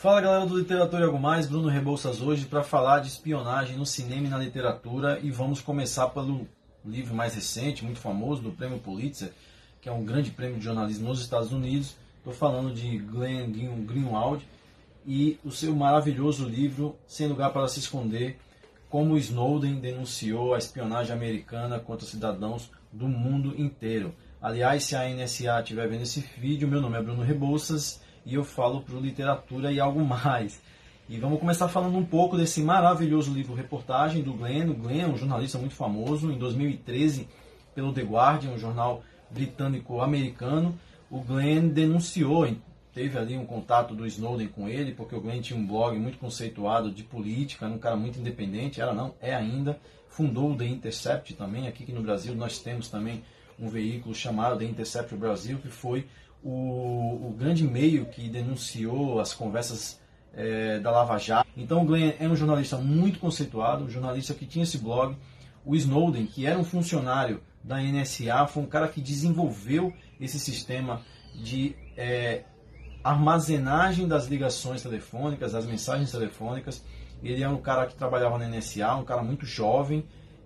Fala galera do Literatura e Algo Mais, Bruno Rebouças hoje para falar de espionagem no cinema e na literatura e vamos começar pelo livro mais recente, muito famoso, do Prêmio Pulitzer, que é um grande prêmio de jornalismo nos Estados Unidos. Estou falando de Glenn Greenwald e o seu maravilhoso livro Sem Lugar para Se Esconder, como Snowden denunciou a espionagem americana contra cidadãos do mundo inteiro. Aliás, se a NSA estiver vendo esse vídeo, meu nome é Bruno Rebouças e eu falo para literatura e algo mais. E vamos começar falando um pouco desse maravilhoso livro reportagem do Glenn. O Glenn é um jornalista muito famoso, em 2013, pelo The Guardian, um jornal britânico-americano. O Glenn denunciou, teve ali um contato do Snowden com ele, porque o Glenn tinha um blog muito conceituado de política, era um cara muito independente, era não, é ainda. Fundou o The Intercept também, aqui no Brasil nós temos também um veículo chamado The Intercept Brasil, que foi o, o grande meio que denunciou as conversas é, da Lava Jato. Então o Glenn é um jornalista muito conceituado, um jornalista que tinha esse blog. O Snowden, que era um funcionário da NSA, foi um cara que desenvolveu esse sistema de é, armazenagem das ligações telefônicas, das mensagens telefônicas. Ele é um cara que trabalhava na NSA, um cara muito jovem,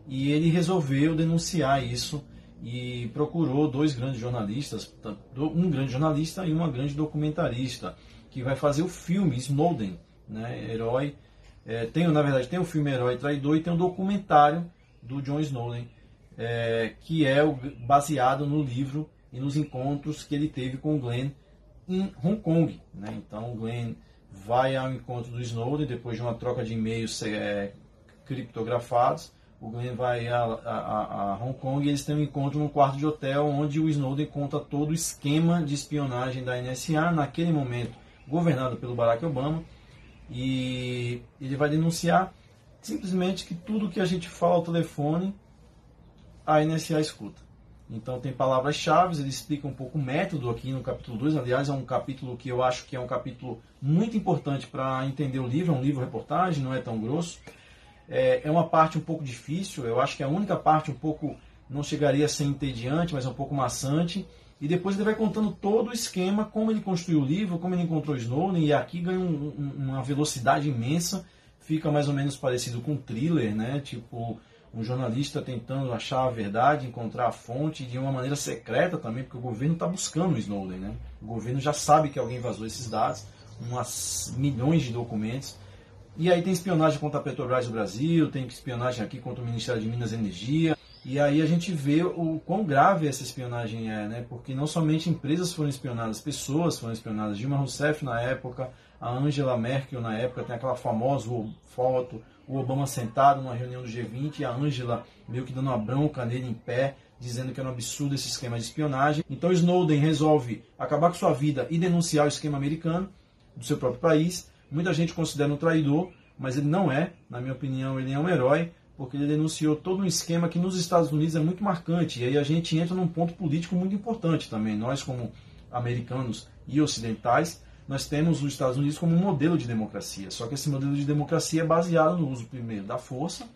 e ele resolveu denunciar isso e procurou dois grandes jornalistas, um grande jornalista e uma grande documentarista, que vai fazer o filme Snowden, né, herói. É, tem, na verdade, tem o filme Herói Traidor e tem um documentário do John Snowden, é, que é o, baseado no livro e nos encontros que ele teve com o Glenn em Hong Kong. Né? Então, o Glenn vai ao encontro do Snowden depois de uma troca de e-mails é, criptografados o Glenn vai a, a, a, Hong Kong e eles têm um encontro num quarto de hotel onde o Snowden conta todo o esquema de espionagem da NSA, naquele momento governado pelo Barack Obama, e ele vai denunciar simplesmente que tudo que a gente fala ao telefone, a NSA escuta. Então tem palavras-chave, ele explica um pouco o método aqui no capítulo 2, aliás é um capítulo que eu acho que é um capítulo muito importante para entender o livro, é um livro-reportagem, não é tão grosso, é, é uma parte um pouco difícil, eu acho que é a única parte um pouco, não chegaria a ser entediante, mas é um pouco maçante. E depois ele vai contando todo o esquema, como ele construiu o livro, como ele encontrou Snowden, e aqui ganha um, um, uma velocidade imensa, fica mais ou menos parecido com um thriller, né? Tipo, um jornalista tentando achar a verdade, encontrar a fonte de uma maneira secreta também, porque o governo está buscando o Snowden, né? O governo já sabe que alguém vazou esses dados, umas milhões de documentos, e aí tem espionagem contra a Petrobras do Brasil, tem espionagem aqui contra o Ministério de Minas e Energia. E aí a gente vê o quão grave essa espionagem é, né? Porque não somente empresas foram espionadas, pessoas foram espionadas. Dilma Rousseff na época, a Angela Merkel na época, tem aquela famosa foto, o Obama sentado numa reunião do G20 e a Angela meio que dando uma bronca nele em pé, dizendo que era um absurdo esse esquema de espionagem. Então Snowden resolve acabar com sua vida e denunciar o esquema americano do seu próprio país Muita gente considera um traidor, mas ele não é. Na minha opinião, ele é um herói, porque ele denunciou todo um esquema que nos Estados Unidos é muito marcante. E aí a gente entra num ponto político muito importante também. Nós, como americanos e ocidentais, nós temos os Estados Unidos como um modelo de democracia. Só que esse modelo de democracia é baseado no uso, primeiro, da força,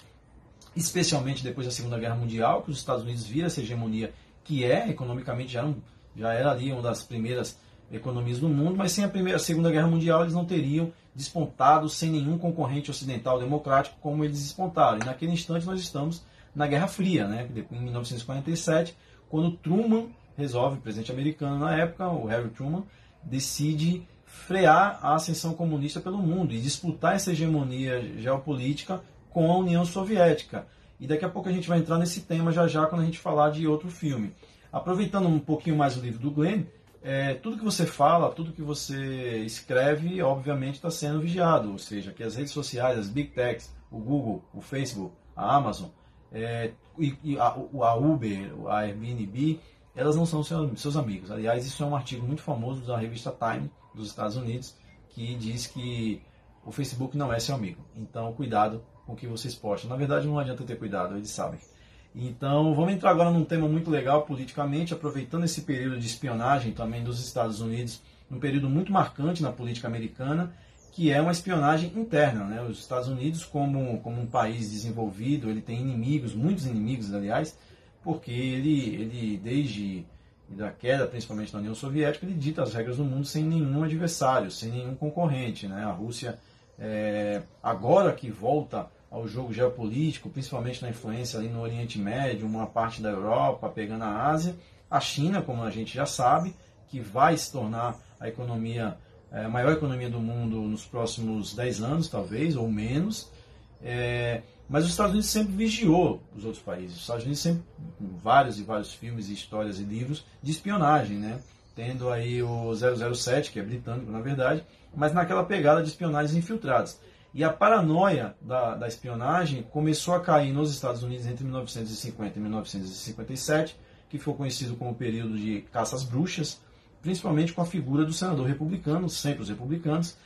especialmente depois da Segunda Guerra Mundial, que os Estados Unidos viram essa hegemonia que é, economicamente, já, já era ali uma das primeiras economias do mundo, mas sem a primeira, a Segunda Guerra Mundial eles não teriam despontado sem nenhum concorrente ocidental democrático como eles despontaram. E naquele instante nós estamos na Guerra Fria, né? em 1947, quando Truman resolve, presidente americano na época, o Harry Truman, decide frear a ascensão comunista pelo mundo e disputar essa hegemonia geopolítica com a União Soviética. E daqui a pouco a gente vai entrar nesse tema já já quando a gente falar de outro filme. Aproveitando um pouquinho mais o livro do Glenn, é, tudo que você fala, tudo que você escreve, obviamente está sendo vigiado. Ou seja, que as redes sociais, as big techs, o Google, o Facebook, a Amazon, é, e, a, a, Uber, a Airbnb, elas não são seus, seus amigos. Aliás, isso é um artigo muito famoso da revista Time dos Estados Unidos que diz que o Facebook não é seu amigo. Então, cuidado com o que vocês postam. Na verdade, não adianta ter cuidado, eles sabem. Então, vamos entrar agora num tema muito legal politicamente, aproveitando esse período de espionagem também dos Estados Unidos, um período muito marcante na política americana, que é uma espionagem interna. Né? Os Estados Unidos, como, como um país desenvolvido, ele tem inimigos, muitos inimigos, aliás, porque ele, ele desde da queda, principalmente da União Soviética, ele dita as regras do mundo sem nenhum adversário, sem nenhum concorrente. Né? A Rússia, é, agora que volta ao jogo geopolítico, principalmente na influência ali no Oriente Médio, uma parte da Europa, pegando a Ásia, a China, como a gente já sabe, que vai se tornar a economia, é, a maior economia do mundo nos próximos 10 anos, talvez, ou menos. É, mas os Estados Unidos sempre vigiou os outros países. Os Estados Unidos sempre, vários e vários filmes, histórias e livros de espionagem, né? Tendo aí o 007, que é britânico, na verdade, mas naquela pegada de espionagens infiltradas. E a paranoia da, da espionagem começou a cair nos Estados Unidos entre 1950 e 1957, que foi conhecido como o período de caças bruxas, principalmente com a figura do senador republicano, sempre os republicanos,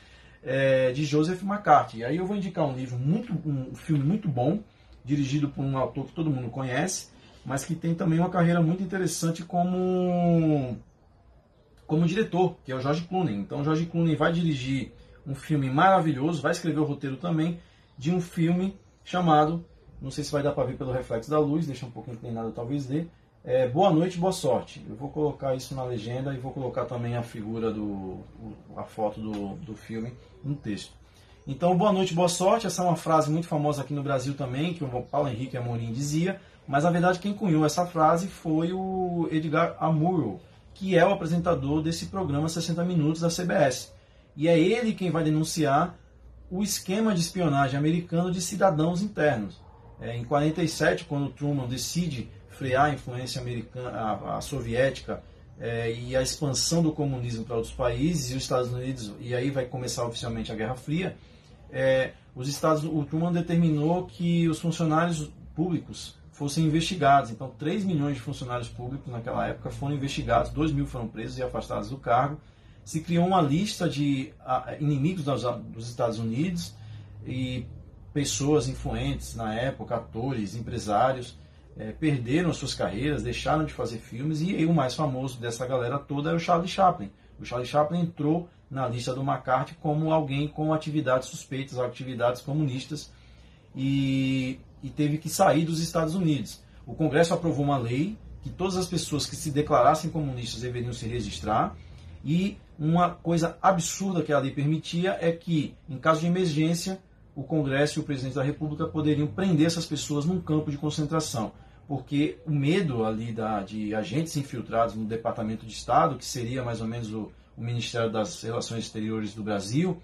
é, de Joseph McCarthy. E aí eu vou indicar um livro muito, um filme muito bom, dirigido por um autor que todo mundo conhece, mas que tem também uma carreira muito interessante como como diretor, que é o George Clooney. Então George Clooney vai dirigir um filme maravilhoso, vai escrever o roteiro também de um filme chamado, não sei se vai dar para ver pelo reflexo da luz, deixa um pouco inclinado talvez dê, é, boa noite, boa sorte. Eu vou colocar isso na legenda e vou colocar também a figura do a foto do, do filme no texto. Então, boa noite, boa sorte. Essa é uma frase muito famosa aqui no Brasil também, que o Paulo Henrique Amorim dizia, mas na verdade quem cunhou essa frase foi o Edgar Amuro, que é o apresentador desse programa 60 Minutos da CBS. E é ele quem vai denunciar o esquema de espionagem americano de cidadãos internos. É, em 47, quando Truman decide frear a influência americana, a, a soviética é, e a expansão do comunismo para outros países e os Estados Unidos e aí vai começar oficialmente a Guerra Fria. É, os Estados, o Truman determinou que os funcionários públicos fossem investigados. Então, 3 milhões de funcionários públicos naquela época foram investigados, 2 mil foram presos e afastados do cargo. Se criou uma lista de inimigos dos Estados Unidos e pessoas influentes na época, atores, empresários, é, perderam suas carreiras, deixaram de fazer filmes, e o mais famoso dessa galera toda é o Charlie Chaplin. O Charlie Chaplin entrou na lista do McCarthy como alguém com atividades suspeitas, atividades comunistas, e, e teve que sair dos Estados Unidos. O Congresso aprovou uma lei que todas as pessoas que se declarassem comunistas deveriam se registrar, e uma coisa absurda que a lei permitia é que, em caso de emergência, o Congresso e o presidente da República poderiam prender essas pessoas num campo de concentração. Porque o medo ali da, de agentes infiltrados no Departamento de Estado, que seria mais ou menos o, o Ministério das Relações Exteriores do Brasil,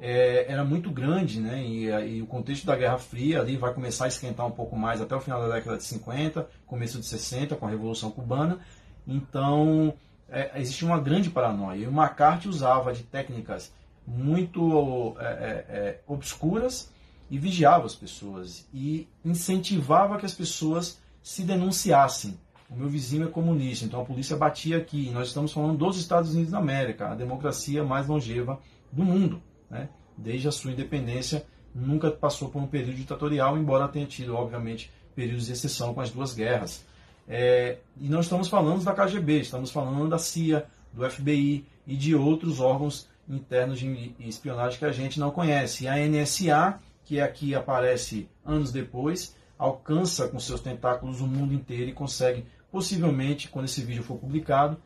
é, era muito grande, né? E, e, o contexto da Guerra Fria ali vai começar a esquentar um pouco mais até o final da década de 50, começo de 60, com a Revolução Cubana. Então, é, existe uma grande paranoia. E o McCarthy usava de técnicas muito é, é, é, obscuras e vigiava as pessoas e incentivava que as pessoas se denunciassem. O meu vizinho é comunista, então a polícia batia aqui. Nós estamos falando dos Estados Unidos da América, a democracia mais longeva do mundo. Né? Desde a sua independência, nunca passou por um período ditatorial, embora tenha tido, obviamente, períodos de exceção com as duas guerras. É, e não estamos falando da KGB, estamos falando da CIA, do FBI e de outros órgãos internos de espionagem que a gente não conhece. E a NSA, que aqui aparece anos depois, alcança com seus tentáculos o mundo inteiro e consegue, possivelmente, quando esse vídeo for publicado,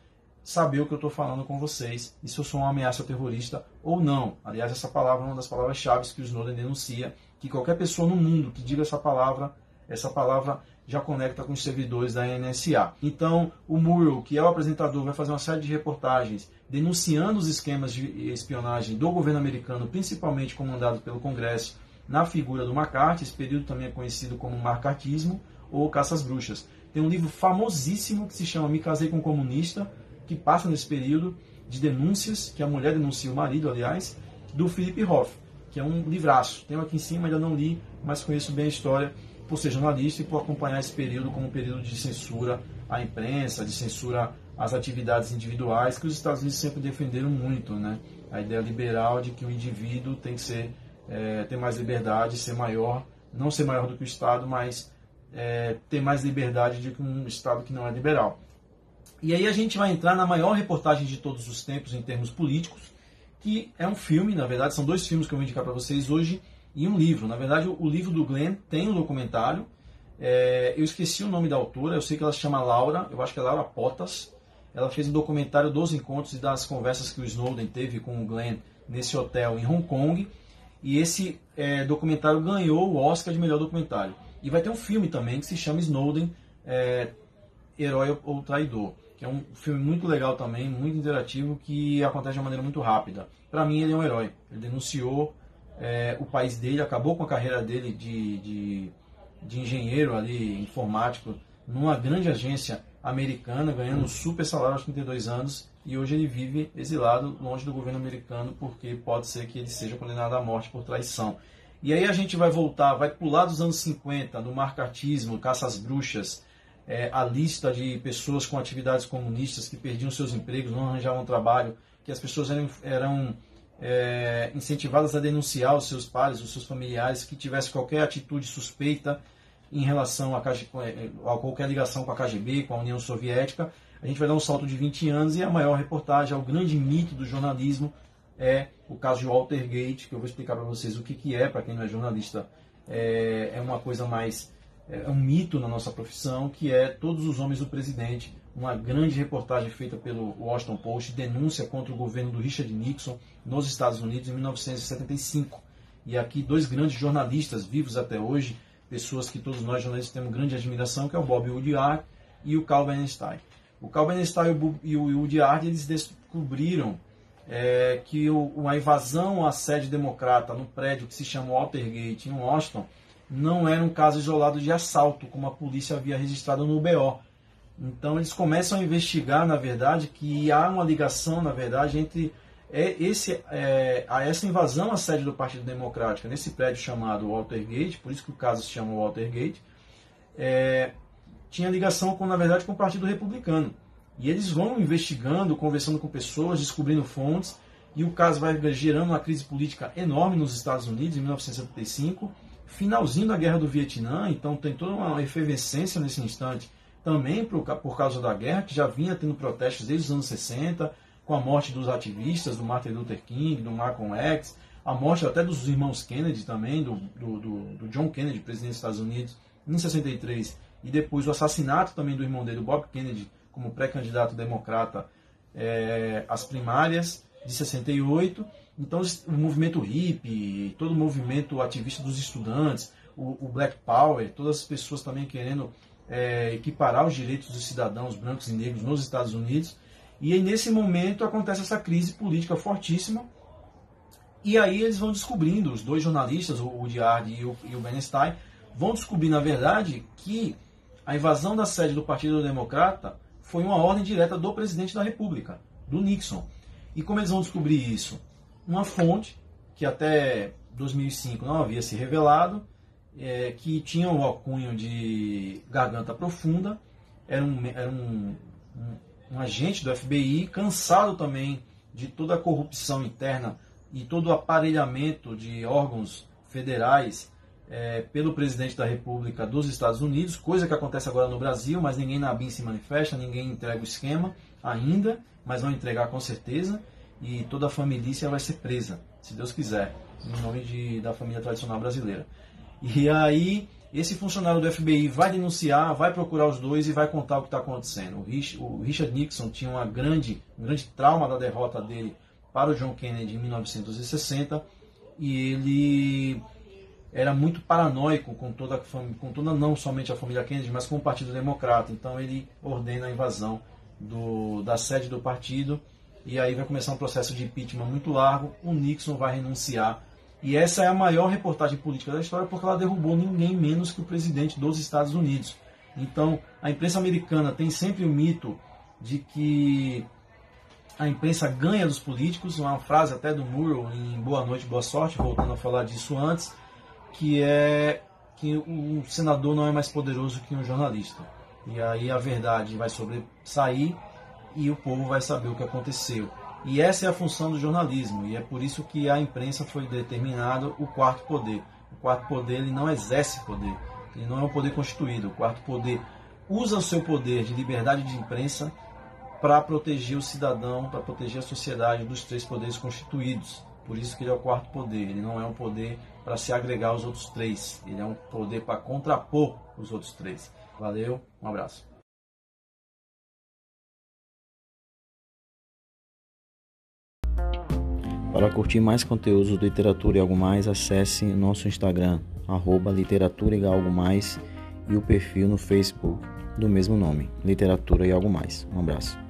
saber o que eu estou falando com vocês e se eu sou uma ameaça terrorista ou não. Aliás, essa palavra é uma das palavras-chave que o Snowden denuncia, que qualquer pessoa no mundo que diga essa palavra, essa palavra já conecta com os servidores da NSA. Então, o Murrow, que é o apresentador, vai fazer uma série de reportagens denunciando os esquemas de espionagem do governo americano, principalmente comandado pelo Congresso, na figura do McCarthy. Esse período também é conhecido como Marcartismo ou Caças Bruxas. Tem um livro famosíssimo que se chama Me Casei com um Comunista, que passa nesse período de denúncias, que a mulher denuncia o marido, aliás, do Philip Hoff, que é um livraço. Tenho aqui em cima, ainda não li, mas conheço bem a história por ser jornalista e por acompanhar esse período como um período de censura à imprensa, de censura às atividades individuais, que os Estados Unidos sempre defenderam muito, né? A ideia liberal de que o indivíduo tem que ser, é, ter mais liberdade, ser maior, não ser maior do que o Estado, mas é, ter mais liberdade do que um Estado que não é liberal. E aí a gente vai entrar na maior reportagem de todos os tempos em termos políticos, que é um filme, na verdade, são dois filmes que eu vou indicar para vocês hoje, e um livro. Na verdade, o livro do Glenn tem um documentário. É, eu esqueci o nome da autora, eu sei que ela se chama Laura, eu acho que é Laura Potas. ela fez um documentário dos encontros e das conversas que o Snowden teve com o Glenn nesse hotel em Hong Kong. E esse é, documentário ganhou o Oscar de melhor documentário. E vai ter um filme também que se chama Snowden, é, Herói ou Traidor, que é um filme muito legal também, muito interativo, que acontece de uma maneira muito rápida. Para mim, ele é um herói. Ele denunciou é, o país dele, acabou com a carreira dele de, de, de engenheiro ali, informático, numa grande agência americana, ganhando um super salário aos 32 anos, e hoje ele vive exilado longe do governo americano, porque pode ser que ele seja condenado à morte por traição. E aí a gente vai voltar, vai pular dos anos 50, do marcatismo, caça às bruxas, é, a lista de pessoas com atividades comunistas que perdiam seus empregos, não arranjavam trabalho, que as pessoas eram, eram é, incentivadas a denunciar os seus pares, os seus familiares, que tivesse qualquer atitude suspeita em relação a, é, a, qualquer ligação com a KGB, com a União Soviética. A gente vai dar um salto de 20 anos e a maior reportagem, é o grande mito do jornalismo, é o caso de Watergate, que eu vou explicar para vocês o que, que é, para quem não é jornalista, é, é uma coisa mais. É um mito na nossa profissão, que é Todos os Homens do Presidente, uma grande reportagem feita pelo Washington Post, denúncia contra o governo do Richard Nixon nos Estados Unidos em 1975. E aqui dois grandes jornalistas vivos até hoje, pessoas que todos nós jornalistas temos grande admiração, que é o Bob Woodward e o Carl Bernstein. O Carl Bernstein e o Woodward, eles descobriram é, que o, uma invasão à sede democrata no prédio que se chama Watergate, em Washington, não era um caso isolado de assalto, como a polícia havia registrado no BO. Então eles começam a investigar, na verdade, que há uma ligação, na verdade, entre é, esse, é, a essa invasão à sede do Partido Democrático, nesse prédio chamado Watergate, por isso que o caso se chama Watergate, é, tinha ligação, com, na verdade, com o Partido Republicano. E eles vão investigando, conversando com pessoas, descobrindo fontes, e o caso vai gerando uma crise política enorme nos Estados Unidos em 1975, finalzinho da Guerra do Vietnã, então tem toda uma efervescência nesse instante, também por, por causa da guerra, que já vinha tendo protestos desde os anos 60, com a morte dos ativistas, do Martin Luther King, do Malcolm X, a morte até dos irmãos Kennedy também, do, do, do, John Kennedy, presidente dos Estados Unidos, em 63, e depois o assassinato também do irmão dele, Bob Kennedy, como pré-candidato democrata é, às primárias de 68. Então, o movimento hippie, todo o movimento ativista dos estudantes, o, o Black Power, todas as pessoas também querendo é, equiparar os direitos dos cidadãos brancos e negros nos Estados Unidos. E aí, nesse momento, acontece essa crise política fortíssima. E aí eles vão descobrindo, os dois jornalistas, o Diard e o, e o Bernstein, vão descobrir, na verdade, que a invasão da sede do Partido Democrata foi uma ordem direta do presidente da República, do Nixon. E como eles vão descobrir isso? Uma fonte que até 2005 não havia se revelado, é, que tinha o alcunho de garganta profunda, era um, era um, um, um agente do FBI, cansado também de toda a corrupção interna e todo o aparelhamento de órgãos federais é, pelo presidente da República dos Estados Unidos, coisa que acontece agora no Brasil, mas ninguém na BIM se manifesta, ninguém entrega o esquema ainda, mas vão entregar com certeza, e toda a família vai ser presa, se Deus quiser, em nome de, da família tradicional brasileira. E aí, esse funcionário do FBI vai denunciar, vai procurar os dois e vai contar o que está acontecendo. O Richard Nixon tinha uma grande, um grande trauma da derrota dele para o John Kennedy em 1960 e ele era muito paranoico com toda a família, com toda não somente a família Kennedy, mas com o Partido Democrata. Então ele ordena a invasão do, da sede do partido e aí vai começar um processo de impeachment muito largo. O Nixon vai renunciar e essa é a maior reportagem política da história porque ela derrubou ninguém menos que o presidente dos Estados Unidos. Então a imprensa americana tem sempre o mito de que a imprensa ganha dos políticos, uma frase até do Murrow em Boa Noite, Boa Sorte, voltando a falar disso antes que é que um senador não é mais poderoso que um jornalista. E aí a verdade vai sobressair e o povo vai saber o que aconteceu. E essa é a função do jornalismo, e é por isso que a imprensa foi determinado o quarto poder. O quarto poder ele não exerce poder, ele não é um poder constituído. O quarto poder usa o seu poder de liberdade de imprensa para proteger o cidadão, para proteger a sociedade dos três poderes constituídos. Por isso que ele é o quarto poder. Ele não é um poder para se agregar aos outros três. Ele é um poder para contrapor os outros três. Valeu, um abraço. Para curtir mais conteúdos do Literatura e Algo Mais, acesse nosso Instagram, arroba Literatura e Algo Mais, e o perfil no Facebook do mesmo nome, Literatura e Algo Mais. Um abraço.